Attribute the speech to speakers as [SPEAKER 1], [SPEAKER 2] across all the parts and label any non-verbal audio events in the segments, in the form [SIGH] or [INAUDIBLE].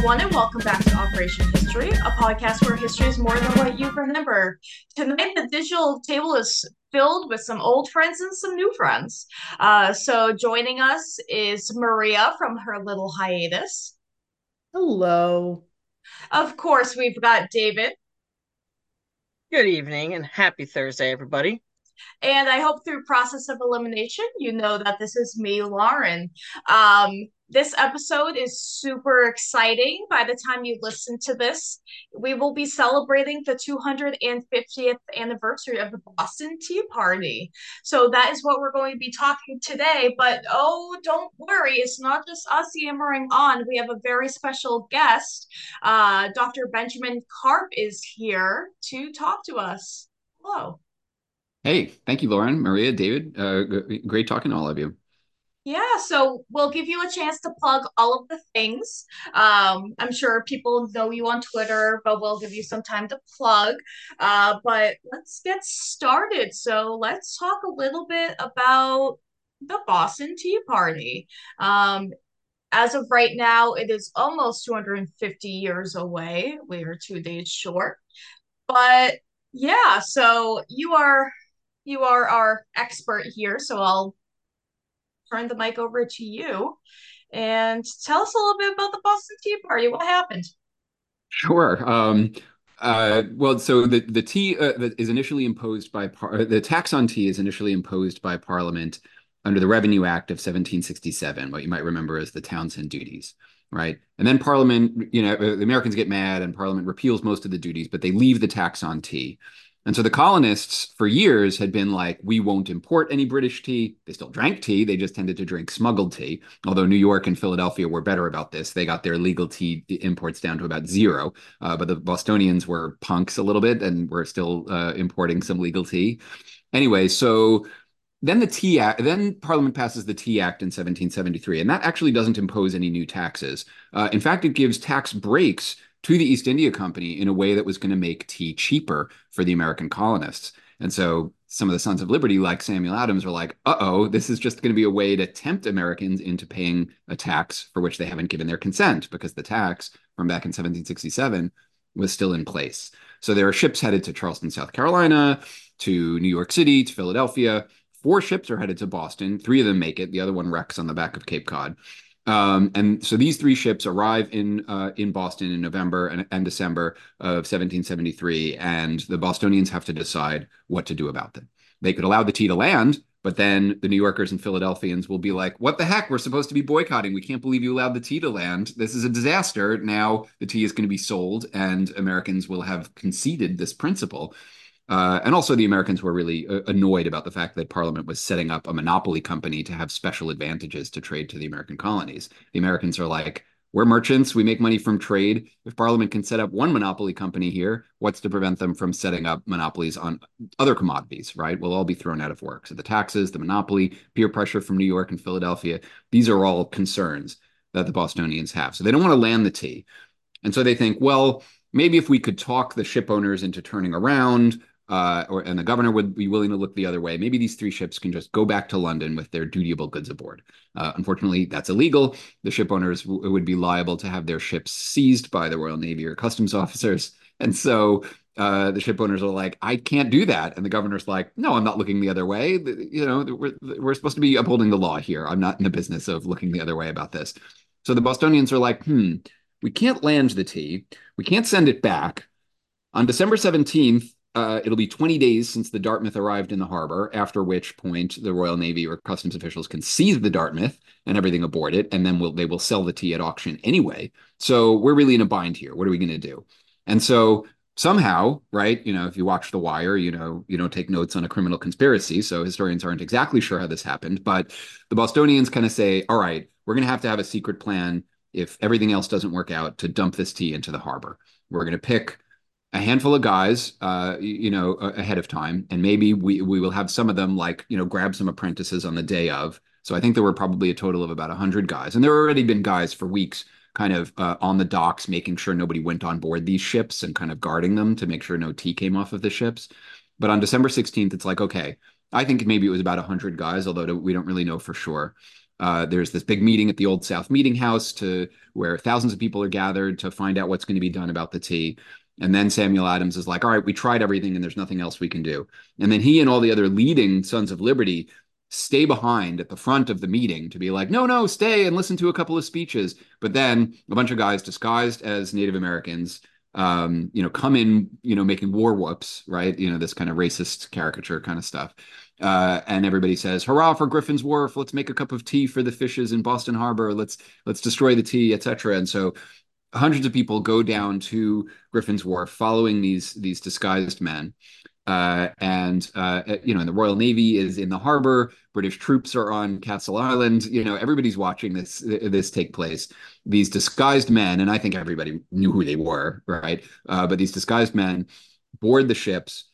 [SPEAKER 1] everyone, and welcome back to Operation History, a podcast where history is more than what you remember. Tonight, the digital table is filled with some old friends and some new friends. Uh, so, joining us is Maria from her little hiatus.
[SPEAKER 2] Hello.
[SPEAKER 1] Of course, we've got David.
[SPEAKER 3] Good evening and happy Thursday, everybody.
[SPEAKER 1] And I hope through process of elimination, you know that this is me, Lauren. Um, this episode is super exciting. By the time you listen to this, we will be celebrating the 250th anniversary of the Boston Tea Party. So that is what we're going to be talking today. But oh, don't worry, it's not just us yammering on. We have a very special guest. Uh, Dr. Benjamin Carp is here to talk to us. Hello.
[SPEAKER 4] Hey, thank you, Lauren, Maria, David. Uh, great talking to all of you.
[SPEAKER 1] Yeah, so we'll give you a chance to plug all of the things. Um, I'm sure people know you on Twitter, but we'll give you some time to plug. Uh, but let's get started. So let's talk a little bit about the Boston Tea Party. Um, as of right now, it is almost 250 years away. We are two days short. But yeah, so you are you are our expert here, so I'll turn the mic over to you and tell us a little bit about the Boston Tea Party. What happened?
[SPEAKER 4] Sure. Um, uh, well, so the the tea uh, that is initially imposed by par- the tax on tea is initially imposed by Parliament under the Revenue Act of 1767, what you might remember as the Townshend duties, right? And then Parliament, you know, the Americans get mad and Parliament repeals most of the duties, but they leave the tax on tea. And so the colonists for years had been like, we won't import any British tea. They still drank tea. They just tended to drink smuggled tea. Although New York and Philadelphia were better about this. They got their legal tea imports down to about zero. Uh, but the Bostonians were punks a little bit and were still uh, importing some legal tea. Anyway, so then the Tea Act, then Parliament passes the Tea Act in 1773, and that actually doesn't impose any new taxes. Uh, in fact, it gives tax breaks to the East India Company in a way that was going to make tea cheaper for the American colonists. And so some of the Sons of Liberty, like Samuel Adams, are like, uh oh, this is just going to be a way to tempt Americans into paying a tax for which they haven't given their consent because the tax from back in 1767 was still in place. So there are ships headed to Charleston, South Carolina, to New York City, to Philadelphia. Four ships are headed to Boston. Three of them make it. The other one wrecks on the back of Cape Cod. Um, and so these three ships arrive in uh, in Boston in November and, and, December of 1773, and the Bostonians have to decide what to do about them. They could allow the tea to land, but then the New Yorkers and Philadelphians will be like, "What the heck? We're supposed to be boycotting. We can't believe you allowed the tea to land. This is a disaster. Now the tea is going to be sold, and Americans will have conceded this principle." Uh, and also, the Americans were really uh, annoyed about the fact that Parliament was setting up a monopoly company to have special advantages to trade to the American colonies. The Americans are like, we're merchants, we make money from trade. If Parliament can set up one monopoly company here, what's to prevent them from setting up monopolies on other commodities, right? We'll all be thrown out of work. So the taxes, the monopoly, peer pressure from New York and Philadelphia, these are all concerns that the Bostonians have. So they don't want to land the tea. And so they think, well, maybe if we could talk the ship owners into turning around, uh, or and the governor would be willing to look the other way. Maybe these three ships can just go back to London with their dutiable goods aboard. Uh, unfortunately, that's illegal. The ship owners w- would be liable to have their ships seized by the Royal Navy or customs officers, and so uh, the ship owners are like, I can't do that. And the governor's like, no, I'm not looking the other way. You know, we're, we're supposed to be upholding the law here. I'm not in the business of looking the other way about this. So the Bostonians are like, hmm, we can't land the tea. We can't send it back. On December 17th, uh, it'll be 20 days since the Dartmouth arrived in the harbor, after which point the Royal Navy or customs officials can seize the Dartmouth and everything aboard it, and then we'll, they will sell the tea at auction anyway. So we're really in a bind here. What are we going to do? And so somehow, right, you know, if you watch The Wire, you know, you don't take notes on a criminal conspiracy. So historians aren't exactly sure how this happened, but the Bostonians kind of say, all right, we're going to have to have a secret plan if everything else doesn't work out to dump this tea into the harbor. We're going to pick a handful of guys, uh, you know, ahead of time, and maybe we we will have some of them like you know grab some apprentices on the day of. So I think there were probably a total of about hundred guys, and there already been guys for weeks, kind of uh, on the docks, making sure nobody went on board these ships and kind of guarding them to make sure no tea came off of the ships. But on December sixteenth, it's like okay, I think maybe it was about hundred guys, although we don't really know for sure. Uh, there's this big meeting at the Old South Meeting House to where thousands of people are gathered to find out what's going to be done about the tea. And then Samuel Adams is like, all right, we tried everything and there's nothing else we can do. And then he and all the other leading Sons of Liberty stay behind at the front of the meeting to be like, no, no, stay and listen to a couple of speeches. But then a bunch of guys disguised as Native Americans, um, you know, come in, you know, making war whoops, right? You know, this kind of racist caricature kind of stuff. Uh, and everybody says, "Hurrah for Griffin's Wharf! Let's make a cup of tea for the fishes in Boston Harbor. Let's let's destroy the tea, etc." And so, hundreds of people go down to Griffin's Wharf, following these these disguised men. Uh, and uh, you know, the Royal Navy is in the harbor. British troops are on Castle Island. You know, everybody's watching this this take place. These disguised men, and I think everybody knew who they were, right? Uh, but these disguised men board the ships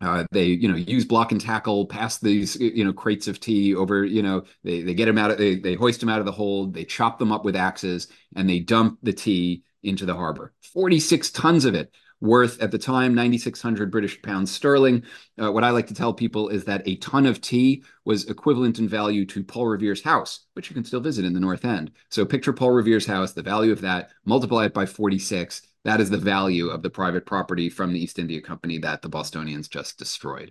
[SPEAKER 4] uh, they, you know, use block and tackle, pass these, you know, crates of tea over, you know, they, they get them out of, they, they hoist them out of the hold, they chop them up with axes, and they dump the tea into the harbor. 46 tons of it worth at the time 9600 british pounds sterling uh, what i like to tell people is that a ton of tea was equivalent in value to paul revere's house which you can still visit in the north end so picture paul revere's house the value of that multiply it by 46 that is the value of the private property from the East India Company that the Bostonians just destroyed.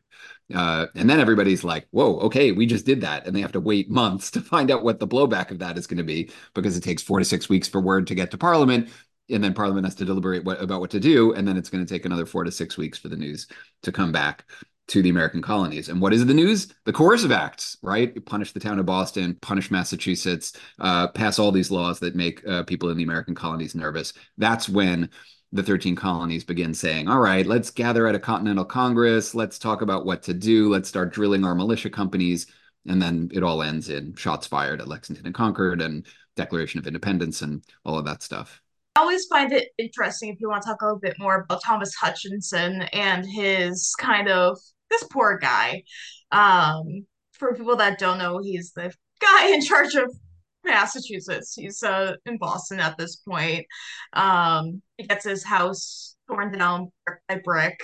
[SPEAKER 4] Uh, and then everybody's like, whoa, okay, we just did that. And they have to wait months [LAUGHS] to find out what the blowback of that is going to be because it takes four to six weeks for word to get to Parliament. And then Parliament has to deliberate what, about what to do. And then it's going to take another four to six weeks for the news to come back to the American colonies. And what is the news? The coercive acts, right? Punish the town of Boston, punish Massachusetts, uh, pass all these laws that make uh, people in the American colonies nervous. That's when the 13 colonies begin saying, all right, let's gather at a continental congress. Let's talk about what to do. Let's start drilling our militia companies. And then it all ends in shots fired at Lexington and Concord and Declaration of Independence and all of that stuff.
[SPEAKER 1] I always find it interesting if you want to talk a little bit more about Thomas Hutchinson and his kind of this poor guy. Um, for people that don't know, he's the guy in charge of Massachusetts. He's uh, in Boston at this point. Um, he gets his house torn down brick by brick.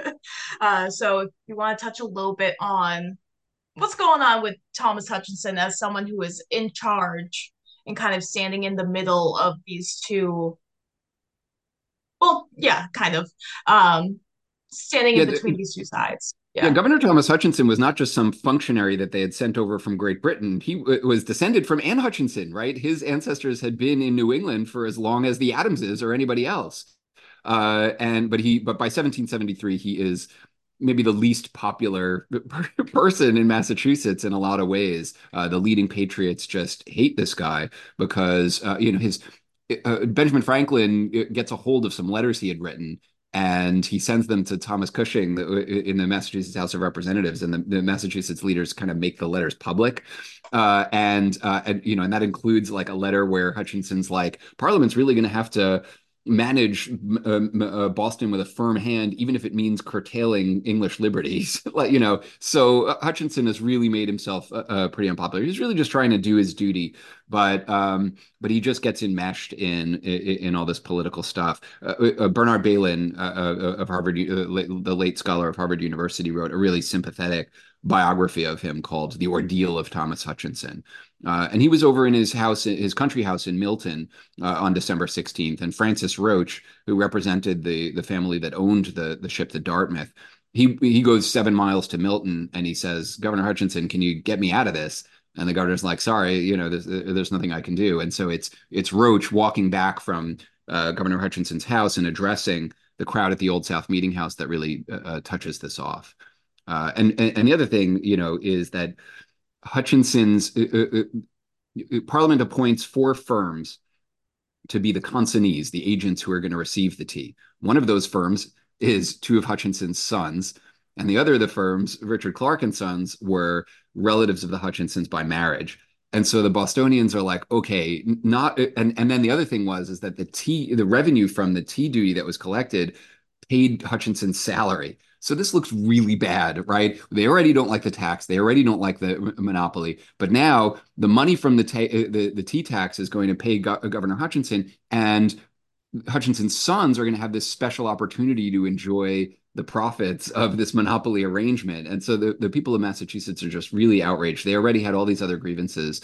[SPEAKER 1] [LAUGHS] uh, so if you want to touch a little bit on what's going on with Thomas Hutchinson as someone who is in charge and kind of standing in the middle of these two well yeah kind of um standing yeah, in between the, these two sides
[SPEAKER 4] yeah. yeah. Governor Thomas Hutchinson was not just some functionary that they had sent over from Great Britain. He was descended from Anne Hutchinson, right? His ancestors had been in New England for as long as the Adamses or anybody else. Uh, and but he but by 1773 he is maybe the least popular [LAUGHS] person in Massachusetts in a lot of ways. Uh, the leading patriots just hate this guy because uh, you know his uh, Benjamin Franklin uh, gets a hold of some letters he had written and he sends them to Thomas Cushing in the Massachusetts House of Representatives, and the, the Massachusetts leaders kind of make the letters public, uh, and uh, and you know, and that includes like a letter where Hutchinson's like, Parliament's really going to have to manage uh, uh, Boston with a firm hand, even if it means curtailing English liberties. [LAUGHS] like you know, so uh, Hutchinson has really made himself uh, uh, pretty unpopular. He's really just trying to do his duty, but um, but he just gets enmeshed in in, in all this political stuff. Uh, Bernard Bailyn of Harvard, the late scholar of Harvard University, wrote a really sympathetic biography of him called "The Ordeal of Thomas Hutchinson." Uh, and he was over in his house, his country house in Milton, uh, on December 16th. And Francis Rotch, who represented the the family that owned the the ship, the Dartmouth, he he goes seven miles to Milton and he says, "Governor Hutchinson, can you get me out of this?" And the governor's like, "Sorry, you know, there's, there's nothing I can do." And so it's it's Rotch walking back from uh, Governor Hutchinson's house and addressing the crowd at the Old South Meeting House that really uh, uh, touches this off. Uh, and and the other thing, you know, is that Hutchinson's uh, uh, uh, Parliament appoints four firms to be the consignees, the agents who are going to receive the tea. One of those firms is two of Hutchinson's sons, and the other of the firms, Richard Clarke and Sons, were relatives of the Hutchinsons by marriage. And so the Bostonians are like, okay, not and and then the other thing was is that the tea, the revenue from the tea duty that was collected paid Hutchinson's salary. So this looks really bad, right? They already don't like the tax. They already don't like the monopoly. But now the money from the ta- uh, the, the tea tax is going to pay Go- Governor Hutchinson, and Hutchinson's sons are going to have this special opportunity to enjoy the profits of this monopoly arrangement. And so the, the people of Massachusetts are just really outraged. They already had all these other grievances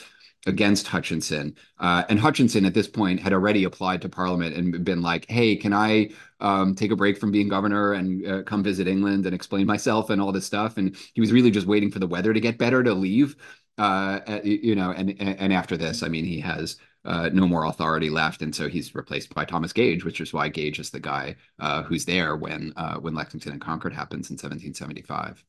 [SPEAKER 4] against Hutchinson. Uh, and Hutchinson at this point had already applied to Parliament and been like, "Hey, can I um, take a break from being governor and uh, come visit England and explain myself and all this stuff?" And he was really just waiting for the weather to get better to leave. Uh, you know, and and after this, I mean, he has uh, no more authority left, and so he's replaced by Thomas Gage, which is why Gage is the guy uh, who's there when uh, when Lexington and Concord happens in 1775.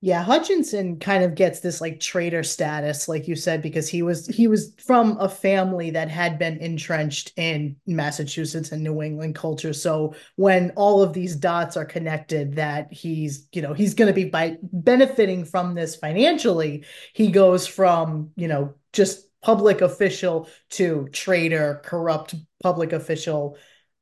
[SPEAKER 2] Yeah, Hutchinson kind of gets this like traitor status, like you said, because he was he was from a family that had been entrenched in Massachusetts and New England culture. So when all of these dots are connected, that he's you know he's going to be by benefiting from this financially, he goes from you know just public official to traitor, corrupt public official.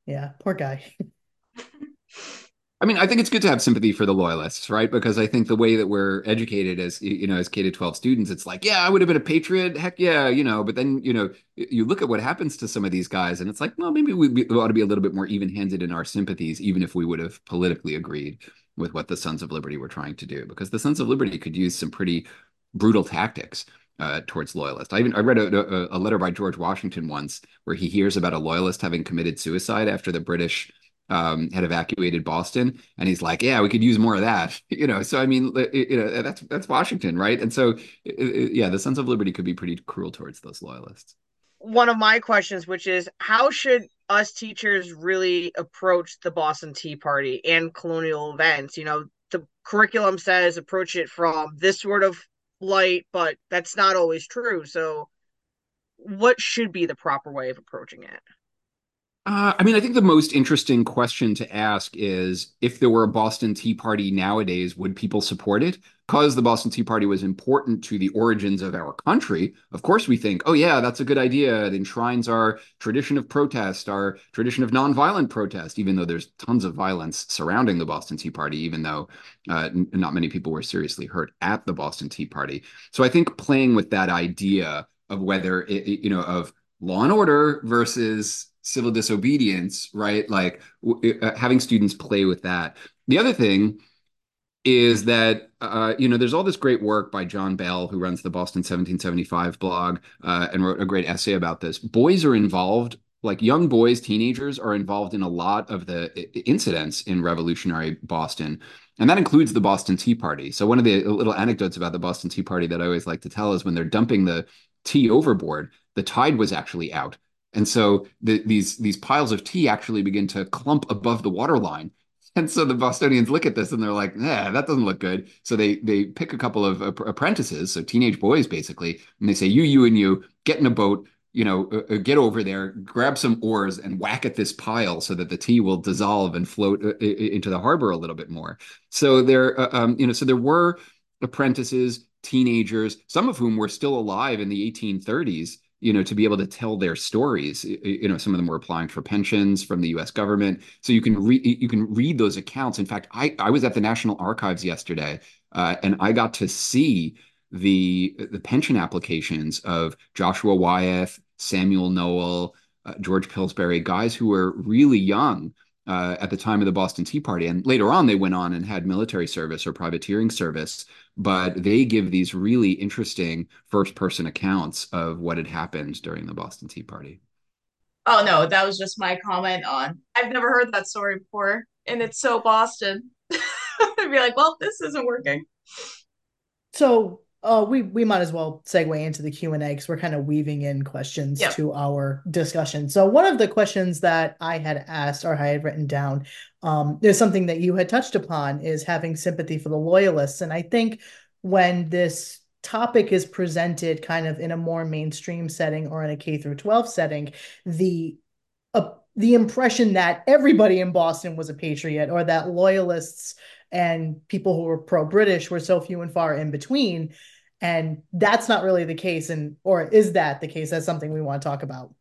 [SPEAKER 2] Yeah, poor guy. [LAUGHS]
[SPEAKER 4] I mean, I think it's good to have sympathy for the loyalists, right? Because I think the way that we're educated as you know, as K to twelve students, it's like, yeah, I would have been a patriot, heck yeah, you know. But then you know, you look at what happens to some of these guys, and it's like, well, maybe we, ought to be a little bit more even-handed in our sympathies, even if we would have politically agreed with what the Sons of Liberty were trying to do, because the Sons of Liberty could use some pretty brutal tactics uh, towards loyalists. I even I read a, a, a, letter by George Washington once where he hears about a loyalist having committed suicide after the British um, had evacuated Boston, and he's like, "Yeah, we could use more of that." [LAUGHS] You know, so I mean, you know, that's that's Washington, right? And so, yeah, the Sons of Liberty could be pretty cruel towards those loyalists.
[SPEAKER 3] One of my questions, which is, how should us teachers really approach the Boston Tea Party and colonial events? You know, the curriculum says approach it from this sort of light, but that's not always true. So, what should be the proper way of approaching it?
[SPEAKER 4] Uh, I mean, I think the most interesting question to ask is if there were a Boston Tea Party nowadays, would people support it? Because the Boston Tea Party was important to the origins of our country. Of course, we think, oh, yeah, that's a good idea. It enshrines our tradition of protest, our tradition of nonviolent protest, even though there's tons of violence surrounding the Boston Tea Party, even though uh, not many people were seriously hurt at the Boston Tea Party. So I think playing with that idea of whether, it, you know, of law and order versus civil disobedience, right? Like uh, having students play with that. The other thing is that uh, you know there's all this great work by John Bell, who runs the Boston 1775 blog, uh, and wrote a great essay about this. Boys are involved, like young boys, teenagers are involved in a lot of the incidents in revolutionary Boston. And that includes the Boston Tea Party. So one of the little anecdotes about the Boston Tea Party that I always like to tell is when they're dumping the tea overboard, the tide was actually out and so the, these these piles of tea actually begin to clump above the waterline. And so the Bostonians look at this and they're like, "Yeah, that doesn't look good." So they they pick a couple of apprentices, so teenage boys basically, and they say, "You, you, and you, get in a boat, you know, uh, uh, get over there, grab some oars, and whack at this pile so that the tea will dissolve and float uh, into the harbor a little bit more." So there, uh, um, you know, so there were apprentices, teenagers, some of whom were still alive in the 1830s you know, to be able to tell their stories. You know, some of them were applying for pensions from the U.S. government, so you can read you can read those accounts. In fact, I I was at the National Archives yesterday, uh, and I got to see the the pension applications of Joshua Wyeth, Samuel Noel, uh, George Pillsbury, guys who were really young uh, at the time of the Boston Tea Party. And later on, they went on and had military service or privateering service. But they give these really interesting first person accounts of what had happened during the Boston Tea Party.
[SPEAKER 1] Oh, no, that was just my comment on. I've never heard that story before. And it's so Boston. [LAUGHS] I'd be like, well, this isn't working.
[SPEAKER 2] So uh, we we might as well segue into the Q and A because we're kind of weaving in questions yep. to our discussion. So one of the questions that I had asked or I had written down um, is something that you had touched upon is having sympathy for the loyalists, and I think when this topic is presented kind of in a more mainstream setting or in a K through 12 setting, the uh, the impression that everybody in Boston was a patriot or that loyalists and people who were pro British were so few and far in between. And that's not really the case. And, or is that the case? That's something we want to talk about.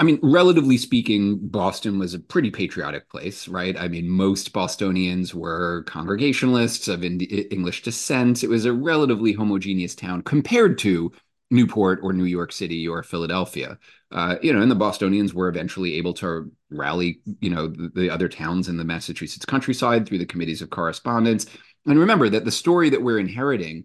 [SPEAKER 4] I mean, relatively speaking, Boston was a pretty patriotic place, right? I mean, most Bostonians were Congregationalists of English descent. It was a relatively homogeneous town compared to Newport or New York City or Philadelphia. Uh, you know, and the Bostonians were eventually able to rally, you know, the, the, other towns in the Massachusetts countryside through the committees of correspondence. And remember that the story that we're inheriting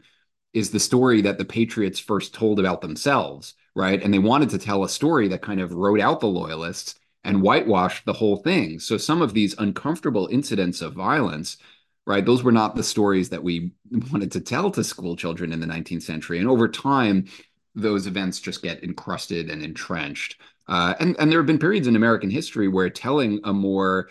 [SPEAKER 4] is the story that the Patriots first told about themselves, right? And they wanted to tell a story that kind of wrote out the loyalists and whitewashed the whole thing. So some of these uncomfortable incidents of violence, right, those were not the stories that we [LAUGHS] wanted to tell to school children in the 19th century. And over time, those events just get encrusted and entrenched. Uh, and and there have been periods in American history where telling a more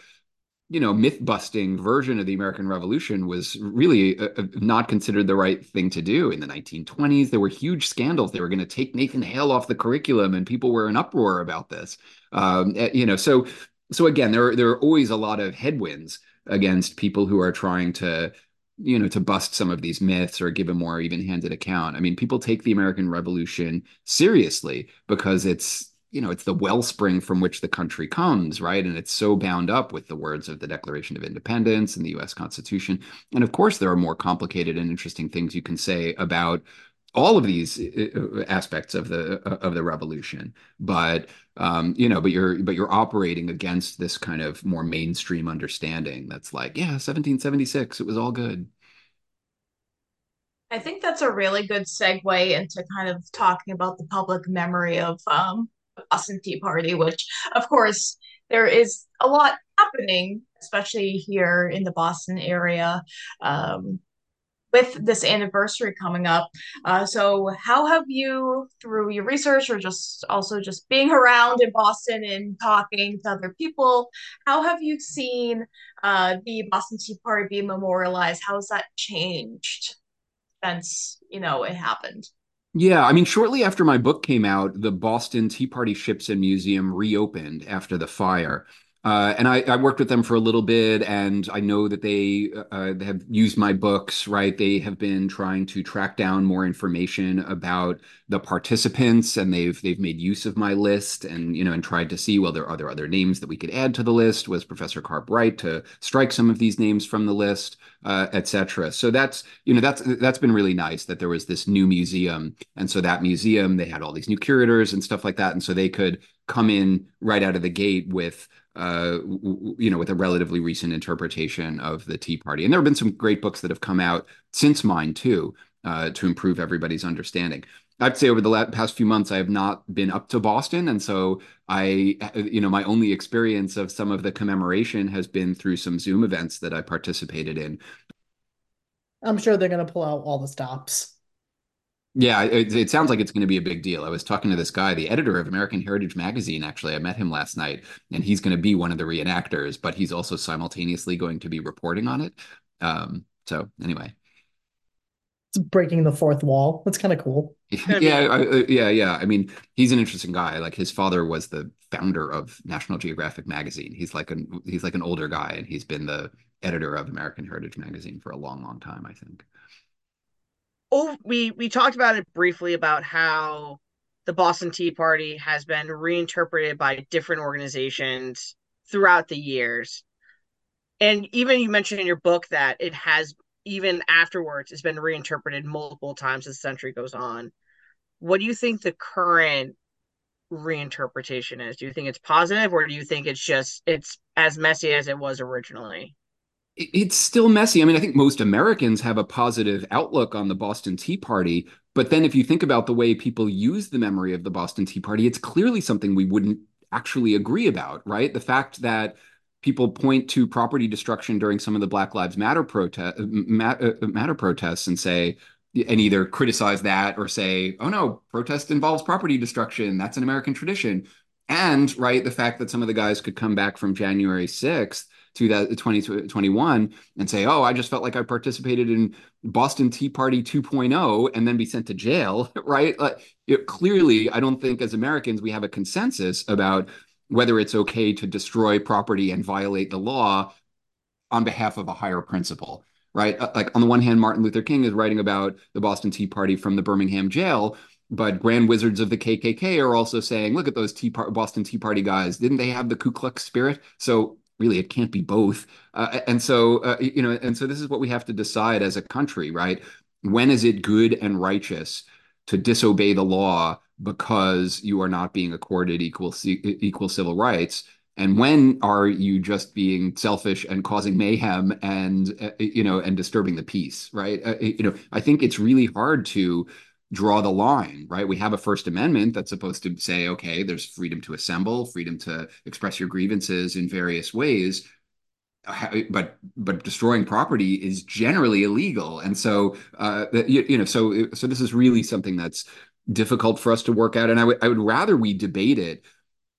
[SPEAKER 4] you know myth busting version of the American Revolution was really uh, uh not considered the right thing to do in the 1920s. There were huge scandals. They were going to take Nathan Hale off the curriculum, and people were in uproar about this. Um, eh, you know, so so again, there there are always a lot of headwinds against people who are trying to you know to bust some of these myths or give a more even-handed account. I mean, people take the American Revolution seriously because it's you know it's the wellspring from which the country comes right and it's so bound up with the words of the declaration of independence and the us constitution and of course there are more complicated and interesting things you can say about all of these uh, uh, aspects of the uh, of the revolution but um, you know but you're but you're operating against this kind of more mainstream understanding that's like yeah 1776 it was all good
[SPEAKER 1] I think that's a really good segue into kind of talking about the public memory of um, Boston Tea Party, which, of course, there is a lot happening, especially here in the Boston area. Um, with this anniversary coming up. Uh, so, how have you, through your research or just also just being around in Boston and talking to other people, how have you seen uh, the Boston Tea Party be memorialized? How has that changed since you know it happened?
[SPEAKER 4] Yeah, I mean, shortly after my book came out, the Boston Tea Party Ships and Museum reopened after the fire. Uh, and I, I, worked with them for a little bit, and I know that they, uh, they have used my books. Right, they have been trying to track down more information about the participants, and they've they've made use of my list, and you know, and tried to see well, there are there other names that we could add to the list. Was Professor Carp right to strike some of these names from the list, uh, etc. So that's you know that's that's been really nice that there was this new museum, and so that museum they had all these new curators and stuff like that, and so they could come in right out of the gate with uh, you know, with a relatively recent interpretation of the Tea Party. And there have been some great books that have come out since mine too, uh, to improve everybody's understanding. I'd say over the past few months, I have not been up to Boston, and so I, you know, my only experience of some of the commemoration has been through some Zoom events that I participated in.
[SPEAKER 2] I'm sure they're going to pull out all the stops.
[SPEAKER 4] Yeah, it, it, sounds like it's going to be a big deal. I was talking to this guy, the editor of American Heritage Magazine. Actually, I met him last night, and he's going to be one of the reenactors, but he's also simultaneously going to be reporting on it. Um, so, anyway,
[SPEAKER 2] it's breaking the fourth wall. That's kind of cool. [LAUGHS]
[SPEAKER 4] yeah, I, uh, yeah, yeah. I mean, he's an interesting guy. Like his father was the founder of National Geographic magazine. He's like an he's like an older guy, and he's been the editor of American Heritage Magazine for a long, long time. I think
[SPEAKER 3] oh, we we talked about it briefly about how the Boston Tea Party has been reinterpreted by different organizations throughout the years. And even you mentioned in your book that it has even afterwards it's been reinterpreted multiple times as the century goes on. What do you think the current reinterpretation is? Do you think it's positive or do you think it's just it's as messy as it was originally?
[SPEAKER 4] It's still messy. I mean, I think most Americans have a positive outlook on the Boston Tea Party. But then if you think about the way people use the memory of the Boston Tea Party, it's clearly something we wouldn't actually agree about, right? The fact that people point to property destruction during some of the Black Lives Matter protest uh, matter protests and say and either criticize that or say, "Oh no, protest involves property destruction. That's an American tradition." And right, the fact that some of the guys could come back from January 6th 2021 and say, oh, I just felt like I participated in Boston Tea Party 2.0 and then be sent to jail, [LAUGHS] right? Like, it, clearly, I don't think as Americans we have a consensus about whether it's okay to destroy property and violate the law on behalf of a higher principle right? Uh, like on the one hand, Martin Luther King is writing about the Boston Tea Party from the Birmingham jail, but grand wizards of the KKK are also saying, look at those tea Par- Boston Tea Party guys. Didn't they have the Ku Klux spirit? So really it can't be both. Uh, and so uh, you know and so this is what we have to decide as a country right? When is it good and righteous to disobey the law because you are not being accorded equal equal civil rights? And when are you just being selfish and causing mayhem and uh, you know and disturbing the peace right? Uh, you know i think it's really hard to draw the line right? We have a first amendment that's supposed to say okay there's freedom to assemble freedom to express your grievances in various ways. But but destroying property is generally illegal. And so uh, you, you know so so this is really something that's difficult for us to work out. And I would I would rather we debate it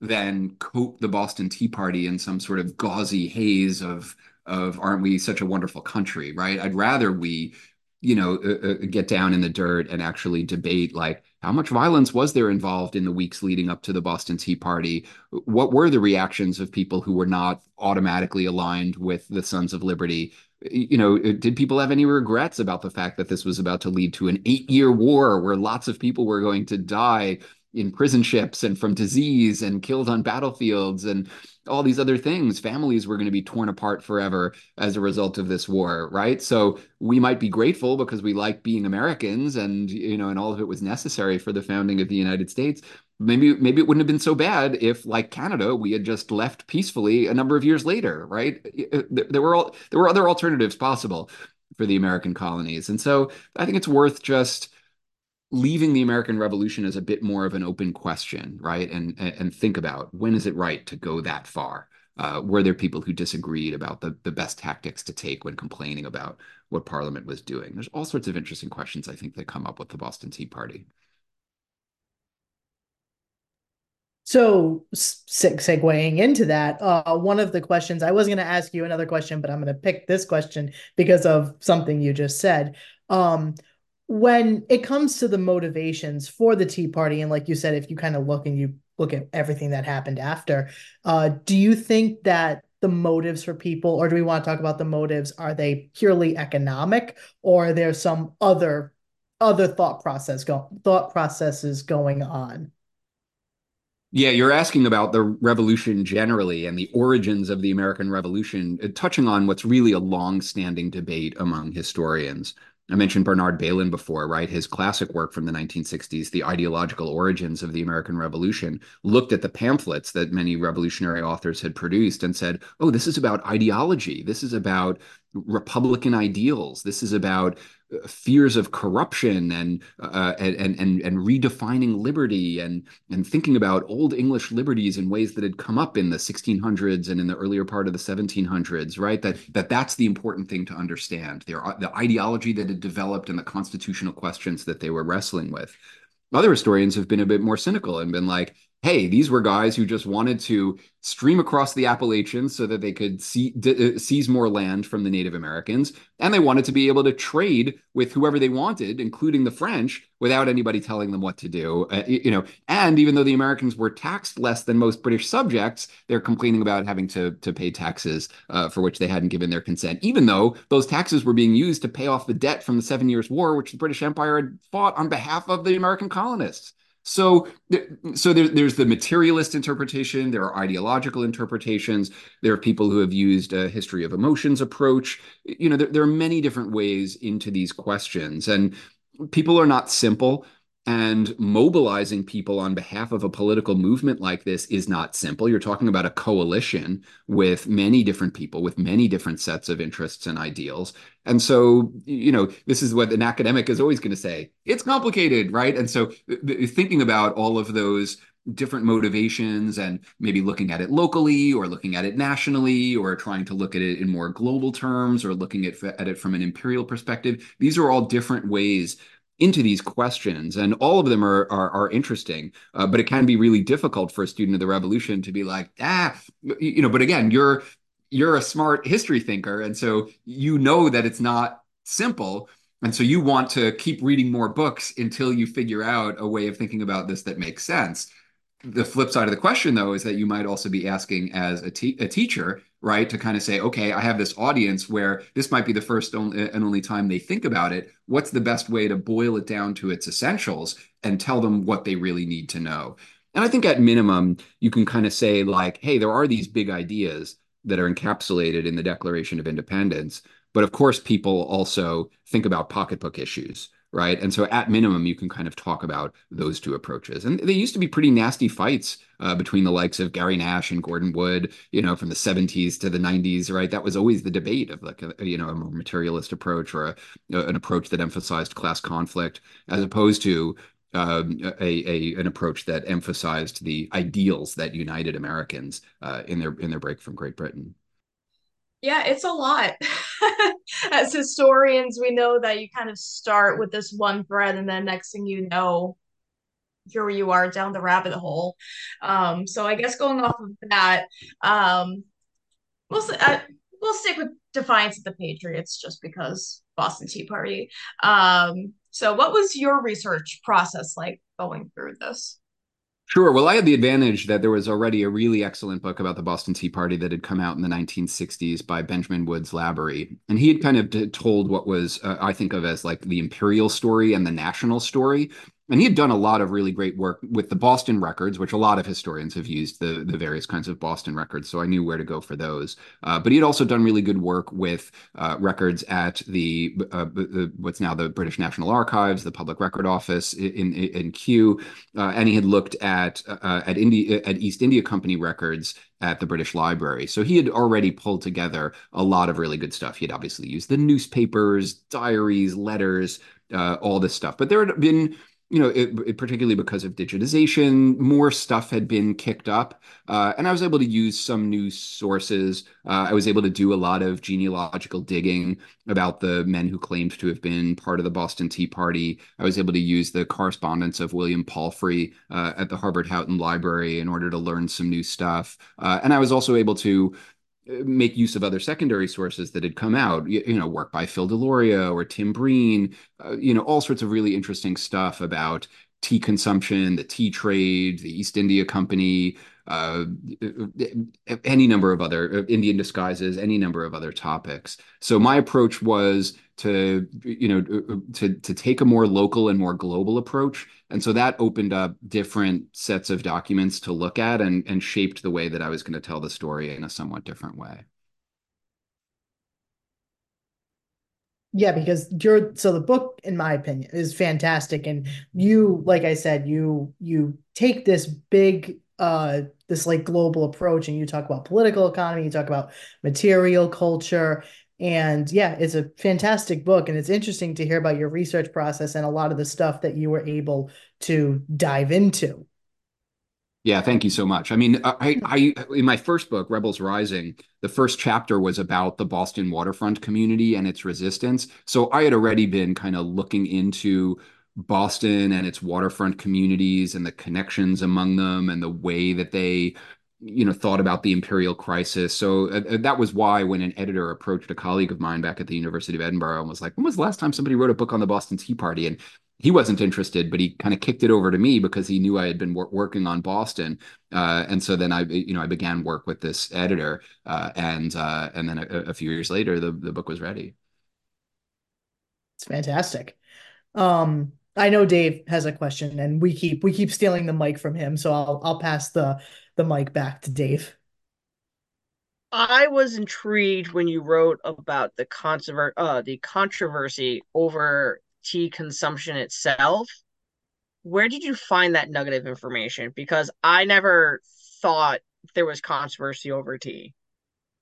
[SPEAKER 4] than coat the Boston Tea Party in some sort of gauzy haze of of aren't we such a wonderful country, right? I'd rather we, you know, uh, uh, get down in the dirt and actually debate like how much violence was there involved in the weeks leading up to the Boston Tea Party? What were the reactions of people who were not automatically aligned with the Sons of Liberty? You know, did people have any regrets about the fact that this was about to lead to an eight year war where lots of people were going to die in prison ships and from disease and killed on battlefields and all these other things families were going to be torn apart forever as a result of this war right? So we might be grateful because we like being americans and you know and all of it was necessary for the founding of the united states. Maybe maybe it wouldn't have been so bad if like canada we had just left peacefully a number of years later right? There were all there were other alternatives possible for the american colonies. And so i think it's worth just leaving the American Revolution as a bit more of an open question, right? And and think about when is it right to go that far? Uh, were there people who disagreed about the the best tactics to take when complaining about what Parliament was doing? There's all sorts of interesting questions I think that come up with the Boston Tea Party.
[SPEAKER 2] So, segueing into that, uh, one of the questions I was going to ask you another question, but I'm going to pick this question because of something you just said. Um, when it comes to the motivations for the Tea Party, and like you said, if you kind of look and you look at everything that happened after, uh, do you think that the motives for people, or do we want to talk about the motives? Are they purely economic, or are there some other other thought process go thought processes going on?
[SPEAKER 4] Yeah, you're asking about the revolution generally and the origins of the American Revolution, uh, touching on what's really a long-standing debate among historians. I mentioned Bernard Bailyn before, right? His classic work from the 1960s, The Ideological Origins of the American Revolution, looked at the pamphlets that many revolutionary authors had produced and said, oh, this is about ideology. This is about Republican ideals. This is about fears of corruption and, uh, and and and redefining liberty and and thinking about old English liberties in ways that had come up in the 1600s and in the earlier part of the 1700s, right? That that that's the important thing to understand. Their the ideology that had developed and the constitutional questions that they were wrestling with. Other historians have been a bit more cynical and been like, hey, these were guys who just wanted to stream across the Appalachians so that they could see, d- uh, seize more land from the Native Americans. And they wanted to be able to trade with whoever they wanted, including the French, without anybody telling them what to do. Uh, you know, and even though the Americans were taxed less than most British subjects, they're complaining about having to, to pay taxes uh, for which they hadn't given their consent, even though those taxes were being used to pay off the debt from the Seven Years' War, which the British Empire had fought on behalf of the American colonists. So, so there, there's the materialist interpretation. There are ideological interpretations. There are people who have used a history of emotions approach. You know, there, there are many different ways into these questions, and people are not simple. And mobilizing people on behalf of a political movement like this is not simple. You're talking about a coalition with many different people, with many different sets of interests and ideals. And so, you know, this is what an academic is always going to say it's complicated, right? And so, thinking about all of those different motivations and maybe looking at it locally or looking at it nationally or trying to look at it in more global terms or looking at, at it from an imperial perspective. These are all different ways into these questions and all of them are are, are interesting uh, but it can be really difficult for a student of the revolution to be like ah you know but again you're you're a smart history thinker and so you know that it's not simple and so you want to keep reading more books until you figure out a way of thinking about this that makes sense. The flip side of the question though is that you might also be asking as a, te- a teacher right? To kind of say, okay, I have this audience where this might be the first and only time they think about it. What's the best way to boil it down to its essentials and tell them what they really need to know? And I think at minimum, you can kind of say, like, hey, there are these big ideas that are encapsulated in the Declaration of Independence. But of course, people also think about pocketbook issues right? And so at minimum, you can kind of talk about those two approaches. And they used to be pretty nasty fights uh, between the likes of Gary Nash and Gordon Wood, you know, from the 70s to the 90s, right? That was always the debate of like, a, you know, a more materialist approach or a, an approach that emphasized class conflict as opposed to um, a, a, an approach that emphasized the ideals that united Americans uh, in their in their break from Great Britain.
[SPEAKER 1] Yeah, it's a lot. [LAUGHS] As historians, we know that you kind of start with this one thread, and then next thing you know, here you are down the rabbit hole. Um, so I guess going off of that, um, we'll uh, we'll stick with Defiance of the Patriots just because Boston Tea Party. Um, so what was your research process like going through this?
[SPEAKER 4] Sure. Well, I had the advantage that there was already a really excellent book about the Boston Tea Party that had come out in the 1960s by Benjamin Woods Labaree. And he had kind of told what was, uh, I think of as like the imperial story and the national story and he had done a lot of really great work with the Boston records, which a lot of historians have used the the various kinds of Boston records. So I knew where to go for those. Uh, but he had also done really good work with uh, records at the, uh, the, what's now the British National Archives, the Public Record Office in in, in Kew, uh, and he had looked at uh, at India at East India Company records at the British Library. So he had already pulled together a lot of really good stuff. He had obviously used the newspapers, diaries, letters, uh, all this stuff. But there had been you know, it, it, particularly because of digitization, more stuff had been kicked up, uh, and I was able to use some new sources. Uh, I was able to do a lot of genealogical digging about the men who claimed to have been part of the Boston Tea Party. I was able to use the correspondence of William Palfrey uh, at the Harvard Houghton Library in order to learn some new stuff, uh, and I was also able to make use of other secondary sources that had come out, you, you know, work by Phil Deloria or Tim Breen, uh, you know, all sorts of really interesting stuff about tea consumption, the tea trade, the East India Company, uh, any number of other uh, Indian disguises, any number of other topics. So my approach was to you know uh, uh, to to take a more local and more global approach. And so that opened up different sets of documents to look at and and shaped the way that I was going to tell the story in a somewhat different way.
[SPEAKER 2] Yeah because you're so the book in my opinion is fantastic. And you like i said you you take this big uh this like global approach and you talk about political economy you talk about material culture and yeah, it's a fantastic book. And it's interesting to hear about your research process and a lot of the stuff that you were able to dive into.
[SPEAKER 4] Yeah, thank you so much. I mean, uh, I, I in my first book, Rebels Rising, the first chapter was about the Boston waterfront community and its resistance. So I had already been kind of looking into Boston and its waterfront communities and the connections among them and the way that they you know thought about the imperial crisis. So uh, uh, that was why when an editor approached a colleague of mine back at the university of edinburgh and was like when was the last time somebody wrote a book on the boston tea party? And he wasn't interested but he kind of kicked it over to me because he knew i had been wor- working on boston. Uh, and so then i you know i began work with this editor uh, and uh, and then a, a, few years later the, the book was ready.
[SPEAKER 2] It's fantastic. Um I know Dave has a question, and we keep we keep stealing the mic from him, so I'll I'll pass the the mic back to Dave.
[SPEAKER 3] I was intrigued when you wrote about the controver- uh, the controversy over tea consumption itself. Where did you find that nugget of information? Because I never thought there was controversy over tea.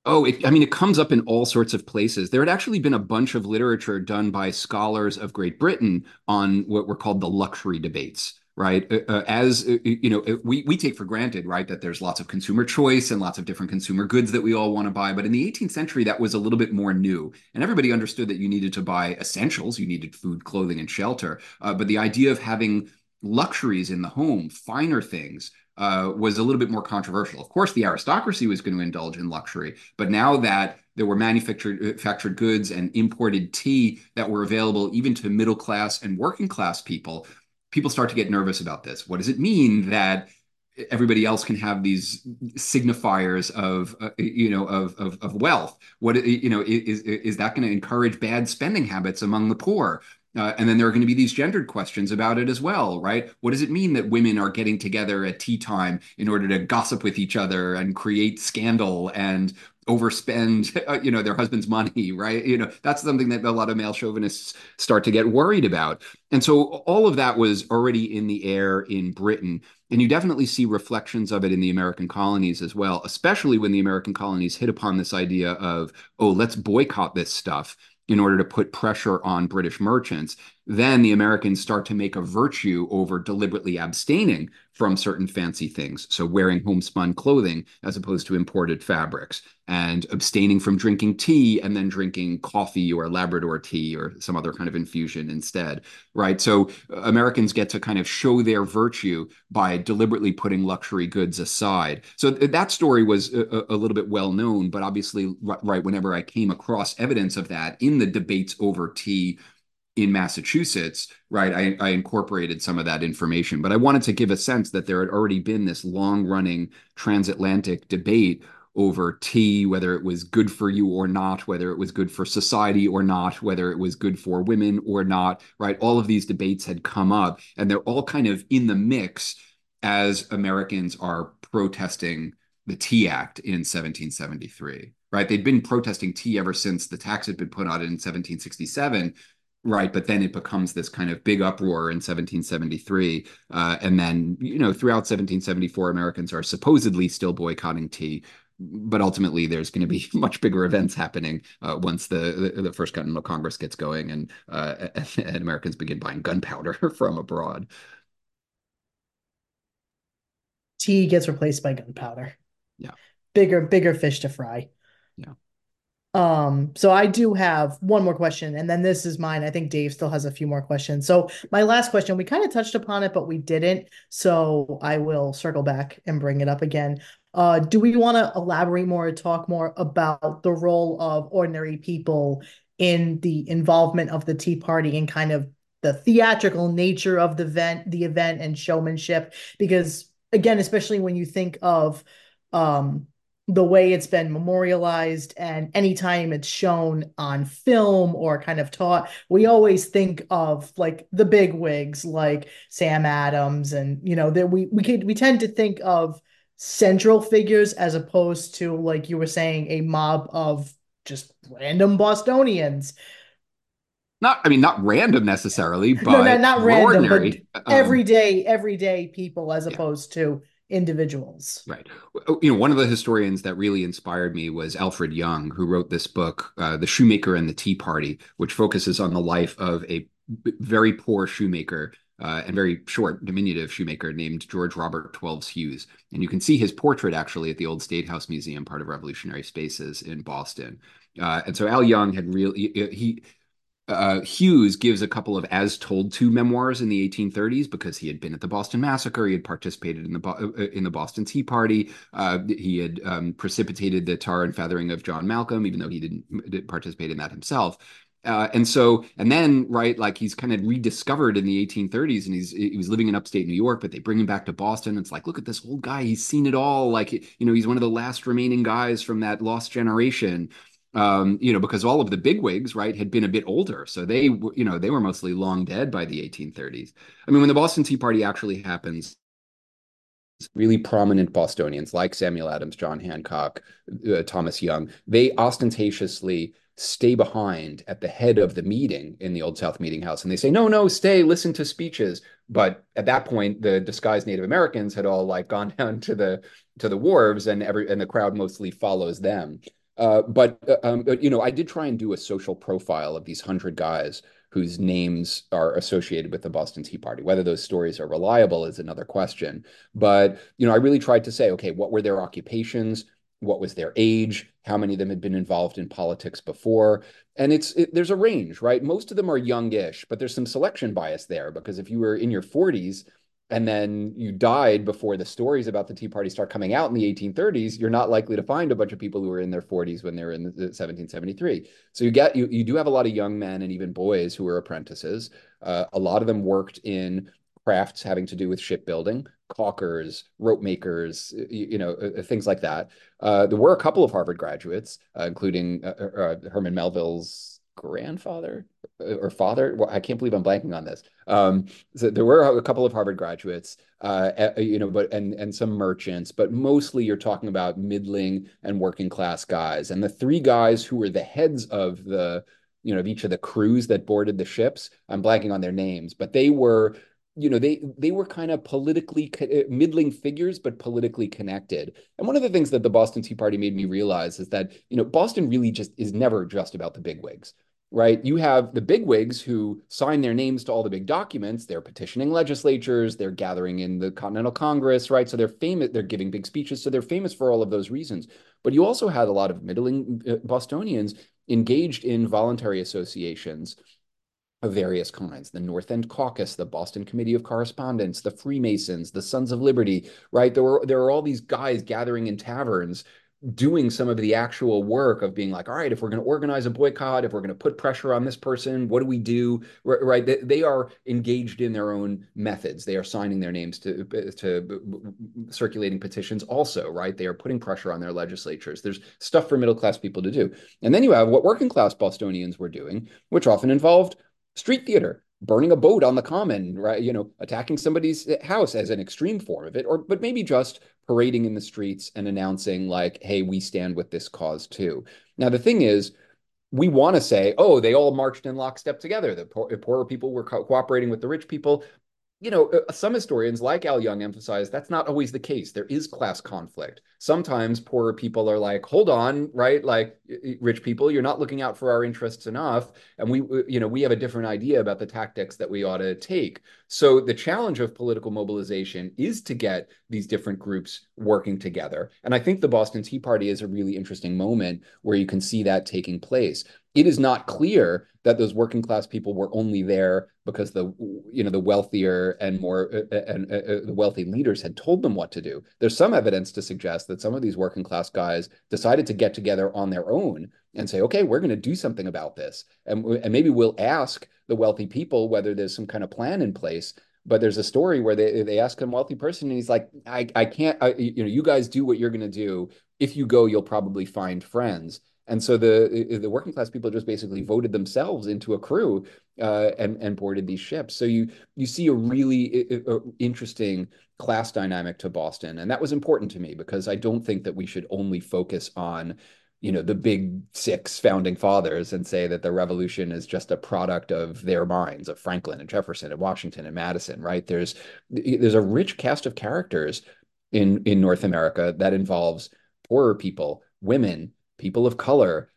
[SPEAKER 4] Oh, it, I mean, it comes up in all sorts of places. There had actually been a bunch of literature done by scholars of Great Britain on what were called the luxury debates right? Uh, uh as uh, you know, uh, we we take for granted, right, that there's lots of consumer choice and lots of different consumer goods that we all want to buy. But in the 18th century, that was a little bit more new, and everybody understood that you needed to buy essentials, you needed food, clothing, and shelter. Uh, but the idea of having luxuries in the home, finer things. Uh, was a little bit more controversial. Of course, the aristocracy was going to indulge in luxury, but now that there were manufactured manufactured goods and imported tea that were available even to middle class and working class people, people start to get nervous about this. What does it mean that everybody else can have these signifiers of uh, you know of, of, of wealth? What you know is is that going to encourage bad spending habits among the poor? Uh, and then there are going to be these gendered questions about it as well, right? What does it mean that women are getting together at tea time in order to gossip with each other and create scandal and overspend [LAUGHS] uh, you know their husband's money right? You know that's something that a lot of male chauvinists start to get worried about. And so all of that was already in the air in britain. And you definitely see reflections of it in the american colonies as well especially when the american colonies hit upon this idea of oh let's boycott this stuff in order to put pressure on British merchants, then the Americans start to make a virtue over deliberately abstaining from certain fancy things. So wearing homespun clothing as opposed to imported fabrics and abstaining from drinking tea and then drinking coffee or Labrador tea or some other kind of infusion instead, right? So Americans get to kind of show their virtue by deliberately putting luxury goods aside. So that story was a, a little bit well known, but obviously, right, whenever I came across evidence of that in the debates over tea in Massachusetts, right, I, I, incorporated some of that information. But I wanted to give a sense that there had already been this long running transatlantic debate over tea, whether it was good for you or not, whether it was good for society or not, whether it was good for women or not, right? All of these debates had come up and they're all kind of in the mix as Americans are protesting the Tea Act in 1773 right? They'd been protesting tea ever since the tax had been put on in 1767, right? But then it becomes this kind of big uproar in 1773. Uh, and then, you know, throughout 1774, Americans are supposedly still boycotting tea. But ultimately, there's going to be [LAUGHS] much bigger events happening uh, once the, the, the First Continental Congress gets going and, uh, [LAUGHS] and Americans begin buying gunpowder [LAUGHS] from abroad.
[SPEAKER 2] Tea gets replaced by gunpowder.
[SPEAKER 4] Yeah.
[SPEAKER 2] Bigger, bigger fish to fry. Um, so I do have one more question, and then this is mine. I think Dave still has a few more questions. So my last question, we kind of touched upon it, but we didn't. So I will circle back and bring it up again. Uh, do we want to elaborate more or talk more about the role of ordinary people in the involvement of the Tea Party and kind of the theatrical nature of the event, the event and showmanship? Because again, especially when you think of um the way it's been memorialized and anytime it's shown on film or kind of taught we always think of like the big wigs like sam adams and you know that we we could we tend to think of central figures as opposed to like you were saying a mob of just random bostonians
[SPEAKER 4] not i mean not random necessarily but
[SPEAKER 2] no, no not random ordinary. but um, everyday everyday people as opposed yeah. to individuals.
[SPEAKER 4] Right. You know, one of the historians that really inspired me was Alfred Young, who wrote this book, uh, The Shoemaker and the Tea Party, which focuses on the life of a very poor shoemaker uh, and very short, diminutive shoemaker named George Robert Twelves Hewes. And you can see his portrait actually at the Old State House Museum, part of Revolutionary Spaces in Boston. Uh, and so Al Young had really he uh, Hewes gives a couple of as told to memoirs in the 1830s because he had been at the Boston Massacre, he had participated in the Bo- uh, in the Boston Tea Party, uh, he had um, precipitated the tar and feathering of John Malcolm, even though he didn't, didn't participate in that himself. Uh, and so, and then, right, like he's kind of rediscovered in the 1830s, and he's he was living in upstate New York, but they bring him back to Boston. It's like, look at this old guy; he's seen it all. Like, you know, he's one of the last remaining guys from that lost generation um, you know, because all of the bigwigs, right, had been a bit older, so they, you know, they were mostly long dead by the 1830s. I mean, when the Boston Tea Party actually happens, really prominent Bostonians like Samuel Adams, John Hancock, uh, Thomas Young, they ostentatiously stay behind at the head of the meeting in the Old South Meeting House, and they say, "No, no, stay, listen to speeches." But at that point, the disguised Native Americans had all like gone [LAUGHS] down to the to the wharves, and every and the crowd mostly follows them. Uh, but, uh, um, but you know, I did try and do a social profile of these hundred guys whose names are associated with the Boston Tea Party. Whether those stories are reliable is another question. But you know, I really tried to say, okay, what were their occupations? What was their age? How many of them had been involved in politics before? And it's it, there's a range, right? Most of them are youngish, but there's some selection bias there because if you were in your 40s and then you died before the stories about the Tea Party start coming out in the 1830s, you're not likely to find a bunch of people who were in their 40s when they were in the, 1773. So you get you you do have a lot of young men and even boys who were apprentices. Uh, a lot of them worked in crafts having to do with shipbuilding, caulkers, rope makers, you, you know, uh, uh, things like that. Uh, there were a couple of Harvard graduates, uh, including uh, Herman Melville's grandfather or father. I can't believe I'm blanking on this. Um, so there were a couple of Harvard graduates, uh, you know, but and and some merchants, but mostly you're talking about middling and working class guys. And the three guys who were the heads of the, you know, of each of the crews that boarded the ships. I'm blanking on their names, but they were you know they they were kind of politically uh, middling figures but politically connected. And one of the things that the boston tea party made me realize is that you know boston really just is never just about the bigwigs right? You have the bigwigs who sign their names to all the big documents. They're petitioning legislatures. They're gathering in the continental congress right? So they're famous they're giving big speeches. So they're famous for all of those reasons. But you also had a lot of middling uh, bostonians engaged in voluntary associations of various kinds the North End Caucus, the Boston Committee of Correspondence, the Freemasons, the Sons of Liberty, right? There were there are all these guys gathering in taverns doing some of the actual work of being like, all right, if we're going to organize a boycott, if we're going to put pressure on this person, what do we do? Right? They, are engaged in their own methods. They are signing their names to to circulating petitions. Also, right? They are putting pressure on their legislatures. There's stuff for middle class people to do, and then you have what working class Bostonians were doing, which often involved street theater burning a boat on the common right? You know attacking somebody's house as an extreme form of it or but maybe just parading in the streets and announcing like hey we stand with this cause too. Now the thing is we want to say oh they all marched in lockstep together. The poor, poorer people were co- cooperating with the rich people you know, uh, some historians like Al Young emphasize that's not always the case. There is class conflict. Sometimes poorer people are like, hold on, right? Like rich people, you're not looking out for our interests enough. And we, you know, we have a different idea about the tactics that we ought to take. So the challenge of political mobilization is to get these different groups working together. And I think the Boston Tea Party is a really interesting moment where you can see that taking place it is not clear that those working class people were only there because the you know the wealthier and more uh, uh and uh, the wealthy leaders had told them what to do. There's some evidence to suggest that some of these working class guys decided to get together on their own and say okay we're going to do something about this. And, and maybe we'll ask the wealthy people whether there's some kind of plan in place. But there's a story where they they ask a wealthy person and he's like i i can't I, you know you guys do what you're going to do if you go you'll probably find friends. And so the the working class people just basically voted themselves into a crew uh, and and boarded these ships. So you you see a really interesting class dynamic to Boston, and that was important to me because I don't think that we should only focus on you know the big six founding fathers and say that the revolution is just a product of their minds of franklin and jefferson and washington and madison right? There's there's a rich cast of characters in in north america that involves poorer people women people of color,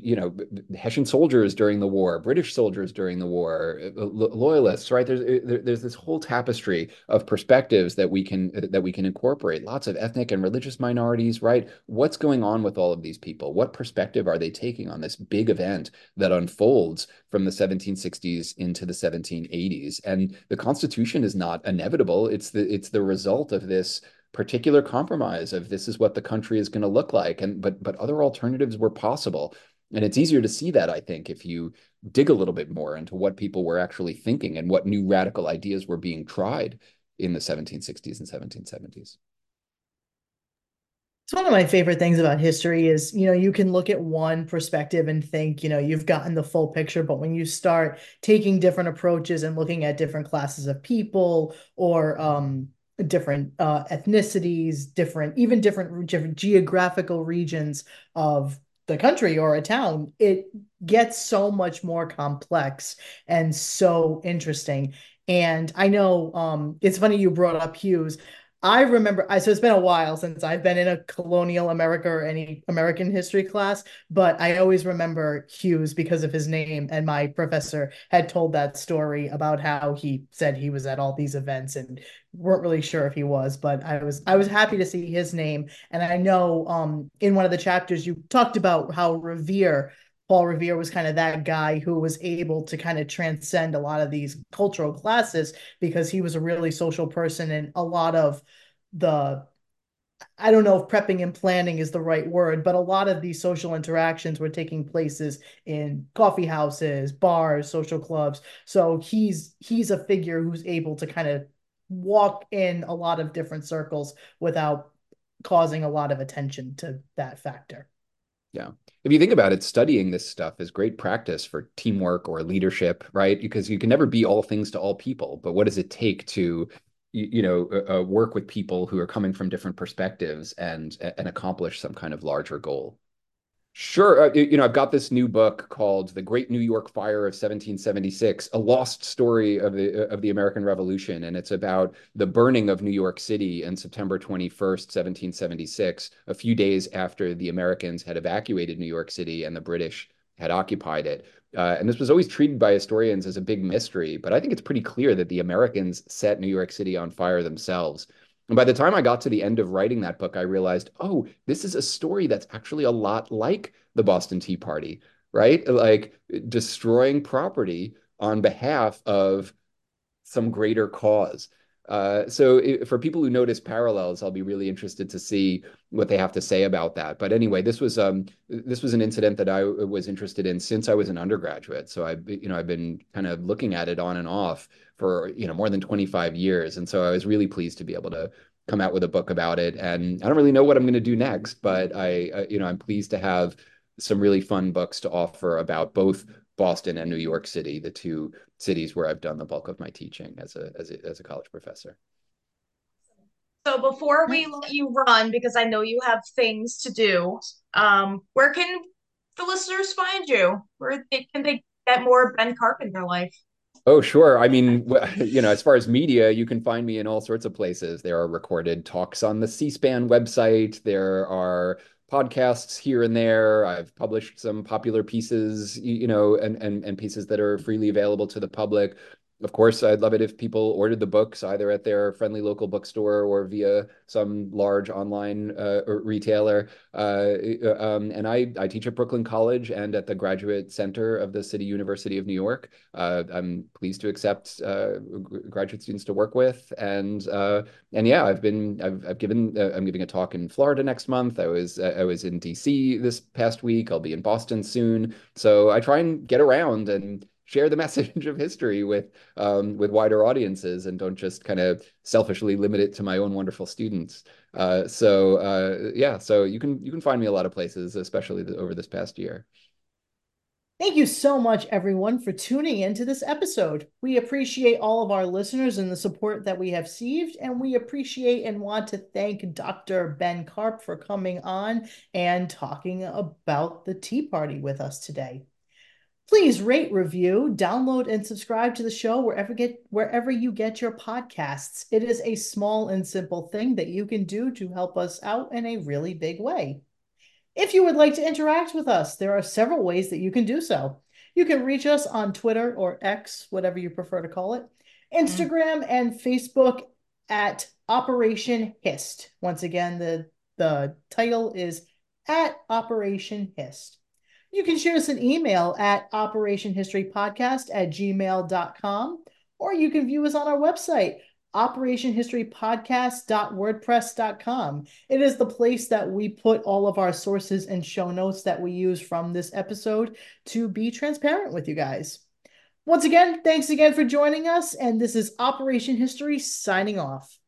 [SPEAKER 4] you know, Hessian soldiers during the war, British soldiers during the war, loyalists, right? There's there's this whole tapestry of perspectives that we can that we can incorporate. Lots of ethnic and religious minorities, right? What's going on with all of these people? What perspective are they taking on this big event that unfolds from the 1760s into the 1780s? And the Constitution is not inevitable. It's the it's the result of this particular compromise of this is what the country is going to look like and but but other alternatives were possible and it's easier to see that i think if you dig a little bit more into what people were actually thinking and what new radical ideas were being tried in the 1760s and 1770s
[SPEAKER 2] it's one of my favorite things about history is, you know, you can look at one perspective and think, you know, you've gotten the full picture. But when you start taking different approaches and looking at different classes of people or um, different uh, ethnicities, different even different different geographical regions of the country or a town, it gets so much more complex and so interesting. And I know um, it's funny you brought up Hewes. I remember, so it's been a while since I've been in a colonial America or any American history class, but I always remember Hewes because of his name. And my professor had told that story about how he said he was at all these events and weren't really sure if he was, but I was I was happy to see his name. And I know um in one of the chapters you talked about how Revere Paul Revere was kind of that guy who was able to kind of transcend a lot of these cultural classes because he was a really social person and a lot of the I don't know if prepping and planning is the right word, but a lot of these social interactions were taking places in coffee houses, bars, social clubs. So he's he's a figure who's able to kind of walk in a lot of different circles without causing a lot of attention to that factor.
[SPEAKER 4] Yeah. If you think about it, studying this stuff is great practice for teamwork or leadership, right? Because you can never be all things to all people. But what does it take to you, know uh, uh, work with people who are coming from different perspectives and and accomplish some kind of larger goal Sure. Uh, you know, I've got this new book called The Great New York Fire of 1776, a lost story of the of the American Revolution, and it's about the burning of New York City on September 21st, 1776, a few days after the Americans had evacuated New York City and the British had occupied it. Uh, and this was always treated by historians as a big mystery, but I think it's pretty clear that the Americans set New York City on fire themselves. And by the time I got to the end of writing that book, I realized, oh, this is a story that's actually a lot like the Boston Tea Party, right? Like destroying property on behalf of some greater cause. Uh, so it, for people who notice parallels, I'll be really interested to see what they have to say about that. But anyway, this was um, this was an incident that I was interested in since I was an undergraduate. So I, you know, I've been kind of looking at it on and off for you know more than 25 years, and so I was really pleased to be able to come out with a book about it. And I don't really know what I'm going to do next, but I, uh, you know, I'm pleased to have some really fun books to offer about both Boston and New York City, the two cities where I've done the bulk of my teaching as a as a, as a college professor.
[SPEAKER 1] So before we let you run, because I know you have things to do, um, where can the listeners find you? Where they, can they get more Ben Carpenter life?
[SPEAKER 4] Oh, sure. I mean, you know, as far as media, you can find me in all sorts of places. There are recorded talks on the C-SPAN website. There are podcasts here and there. I've published some popular pieces, you know, and and and pieces that are freely available to the public of course, I'd love it if people ordered the books either at their friendly local bookstore or via some large online uh, retailer. Uh, uh, um, and I, I teach at Brooklyn College and at the Graduate Center of the City University of New York. Uh, I'm pleased to accept uh, graduate students to work with, and uh, and yeah, I've been I've, I've given I'm giving a talk in Florida next month. I was I was in D.C. this past week. I'll be in Boston soon. So I try and get around and share the [LAUGHS] message of history with um, with wider audiences and don't just kind of selfishly limit it to my own wonderful students. Uh, so uh, yeah, so you can you can find me a lot of places, especially the, over this past year.
[SPEAKER 2] Thank you so much, everyone, for tuning into this episode. We appreciate all of our listeners and the support that we have received, and we appreciate and want to thank Dr. Ben Carp for coming on and talking about the Tea Party with us today. Please rate, review, download, and subscribe to the show wherever get wherever you get your podcasts. It is a small and simple thing that you can do to help us out in a really big way. If you would like to interact with us, there are several ways that you can do so. You can reach us on Twitter or X, whatever you prefer to call it, Instagram mm. and Facebook at Operation Hist. Once again, the the title is at Operation Hist. You can shoot us an email at operationhistorypodcast at gmail.com, or you can view us on our website, operationhistorypodcast.wordpress.com. It is the place that we put all of our sources and show notes that we use from this episode to be transparent with you guys. Once again, thanks again for joining us, and this is Operation History signing off.